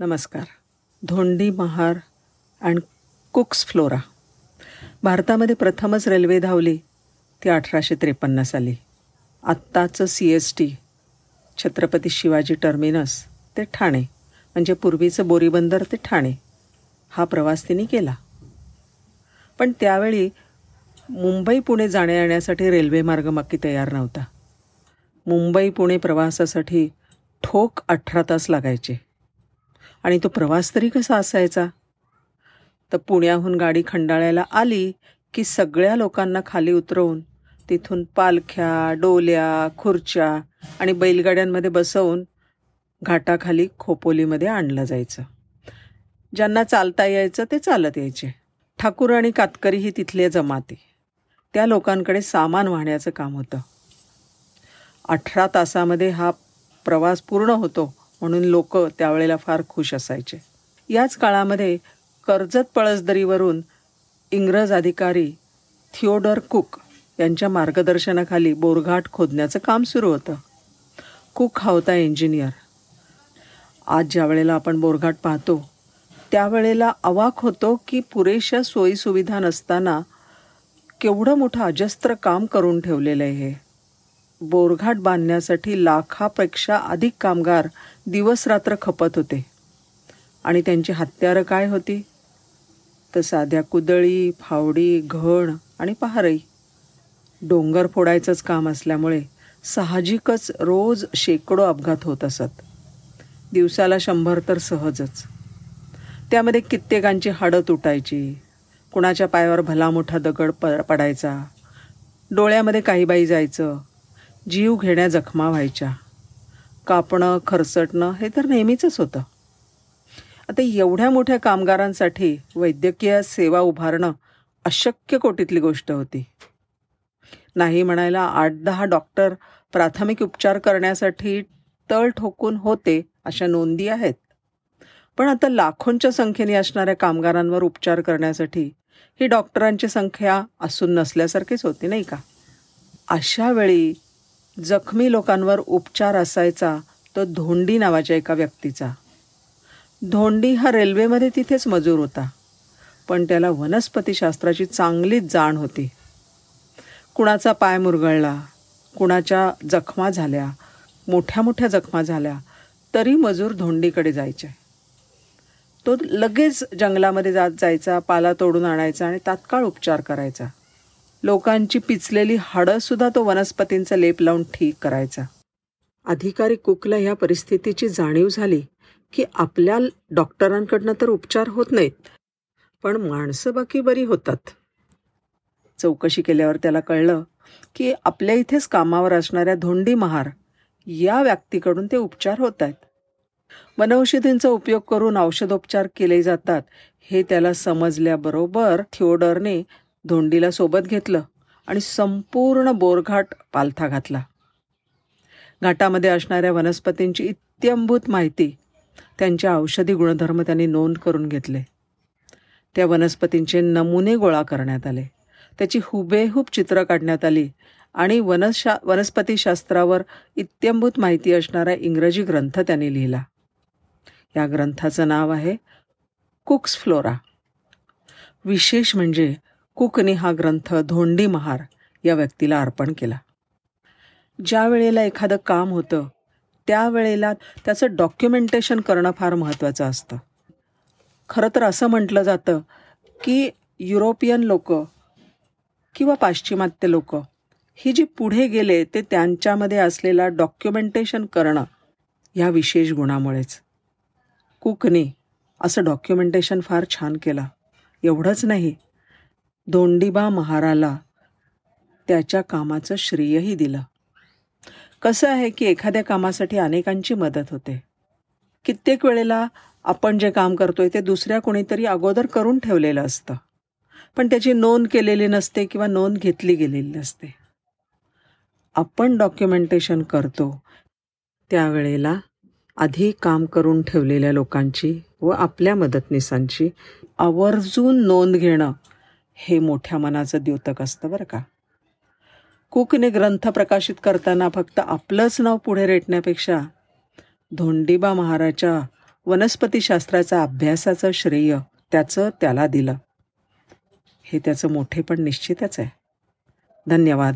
नमस्कार. Dhondi Mahar and cooks flora. भारतामध्ये प्रथमच रेल्वे धावली ती अठराशे त्रेपन्न साली. आत्ताचं C S T Chhatrapati Shivaji terminus ते ठाणे. म्हणजे पूर्वीचं बोरीबंदर ते ठाणे. हा प्रवास तिने केला. पण त्यावेळी मुंबई पुणे जाण्या येण्यासाठी रेल्वे मार्ग मक्की तयार नव्हता. मुंबई पुणे प्रवासासाठी ठोक अठरा तास लागायचे. आणि तो प्रवास तरी कसा असायचा? तर पुण्याहून गाडी खंडाळ्याला आली की सगळ्या लोकांना खाली उतरवून तिथून पालख्या डोल्या खुर्च्या आणि बैलगाड्यांमध्ये बसवून घाटाखाली खोपोलीमध्ये आणलं जायचं. ज्यांना चालता यायचं ते चालत यायचे. ठाकूर आणि कातकरी ही तिथले जमाते. त्या लोकांकडे सामान वाहण्याचं काम होतं. अठरा तासामध्ये हा प्रवास पूर्ण होतो. म्हणून लोक त्यावेळेला फार खुश असायचे. याच काळामध्ये कर्जत पळसदरीवरून इंग्रज अधिकारी थिओडर कुक यांच्या मार्गदर्शनाखाली बोरघाट खोदण्याचं काम सुरू होतं. कुक हा होता इंजिनियर. आज ज्या वेळेला आपण बोरघाट पाहतो त्यावेळेला अवाक होतो की पुरेशा सोयीसुविधा नसताना केवढं मोठं अजस्त्र काम करून ठेवलेलं आहे हे. बोरघाट बांधण्यासाठी लाखापेक्षा अधिक कामगार दिवसरात्र खपत होते. आणि त्यांची हत्यारं काय होती? तर साध्या कुदळी फावडी घण आणि पहारई. डोंगर फोडायचंच काम असल्यामुळे साहजिकच रोज शेकडो अपघात होत असत. दिवसाला शंभर तर सहजच. त्यामध्ये कित्येकांची हाडं तुटायची कुणाच्या पायावर भला मोठा दगड प पडायचा डोळ्यामध्ये काही बाई जायचं जीव घेण्या जखमा व्हायच्या. कापणं खरसटणं हे तर नेहमीचंच होतं. आता एवढ्या मोठ्या कामगारांसाठी वैद्यकीय सेवा उभारणं अशक्य कोटीतली गोष्ट होती. नाही म्हणायला आठ दहा डॉक्टर प्राथमिक उपचार करण्यासाठी तळ ठोकून होते अशा नोंदी आहेत. पण आता लाखोंच्या संख्येने असणाऱ्या कामगारांवर उपचार करण्यासाठी ही डॉक्टरांची संख्या असून नसल्यासारखीच होती नाही का? अशा वेळी जखमी लोकांवर उपचार असायचा तो धोंडी नावाच्या एका व्यक्तीचा. धोंडी हा रेल्वेमध्ये तिथेच मजूर होता पण त्याला वनस्पतीशास्त्राची चांगलीच जाण होती. कुणाचा पाय मुरगळला कुणाच्या जखमा झाल्या मोठ्या मोठ्या जखमा झाल्या तरी मजूर धोंडीकडे जायचे. तो लगेच जंगलामध्ये जात जायचा पाला तोडून आणायचा आणि तात्काळ उपचार करायचा. लोकांची पिचलेली हाडंसुद्धा तो वनस्पतींचा लेप लावून ठीक करायचा. अधिकारी कुकला ह्या परिस्थितीची जाणीव झाली की आपल्या डॉक्टरांकडनं तर उपचार होत नाहीत पण माणसं बाकी बरी होतात. चौकशी केल्यावर त्याला कळलं की आपल्या इथेच कामावर असणाऱ्या धोंडी महार या व्यक्तीकडून ते उपचार होत आहेत. वनौषधींचा उपयोग करून औषधोपचार केले जातात हे त्याला समजल्याबरोबर थिओडरने धोंडीला सोबत घेतलं आणि संपूर्ण बोरघाट पालथा घातला. घाटामध्ये असणाऱ्या वनस्पतींची इत्यंभूत माहिती त्यांच्या औषधी गुणधर्म त्यांनी नोंद करून घेतले. त्या वनस्पतींचे नमुने गोळा करण्यात आले. त्याची हुबेहूब चित्र काढण्यात आली आणि वनशा वनस्पतीशास्त्रावर इत्यंभूत माहिती असणारा इंग्रजी ग्रंथ त्यांनी लिहिला. या ग्रंथाचं नाव आहे कुक्स फ्लोरा विशेष म्हणजे कुकने हा ग्रंथ धोंडी महार या व्यक्तीला अर्पण केला. ज्या वेळेला एखादं काम होतं त्यावेळेला त्याचं डॉक्युमेंटेशन करणं फार महत्त्वाचं असतं. खरं तर असं म्हटलं जातं की युरोपियन लोक किंवा पाश्चिमात्य लोक ही जी पुढे गेले ते त्यांच्यामध्ये असलेला डॉक्युमेंटेशन करणं ह्या विशेष गुणामुळेच. कुकने असं डॉक्युमेंटेशन फार छान केलं. एवढंच नाही धोंडीबा महाराला त्याच्या कामाचं श्रेयही दिलं. कसं आहे की एखाद्या कामासाठी अनेकांची मदत होते. कित्येक वेळेला आपण जे काम करतोय ते दुसऱ्या कोणीतरी अगोदर करून ठेवलेलं असतं. पण त्याची नोंद केलेली नसते किंवा नोंद घेतली गेलेली नसते. आपण डॉक्युमेंटेशन करतो. त्यावेळेला आधी काम करून ठेवलेल्या लोकांची व आपल्या मदतनीसांची आवर्जून नोंद घेणं हे मोठ्या मनाचं द्योतक असतं बरं का. कुकने ग्रंथ प्रकाशित करताना फक्त आपलंच नाव पुढे रेटण्यापेक्षा धोंडीबा महाराच्या वनस्पतीशास्त्राचा अभ्यासाचं श्रेय त्याचं त्याला दिलं. हे त्याचं मोठेपण निश्चितच आहे. धन्यवाद.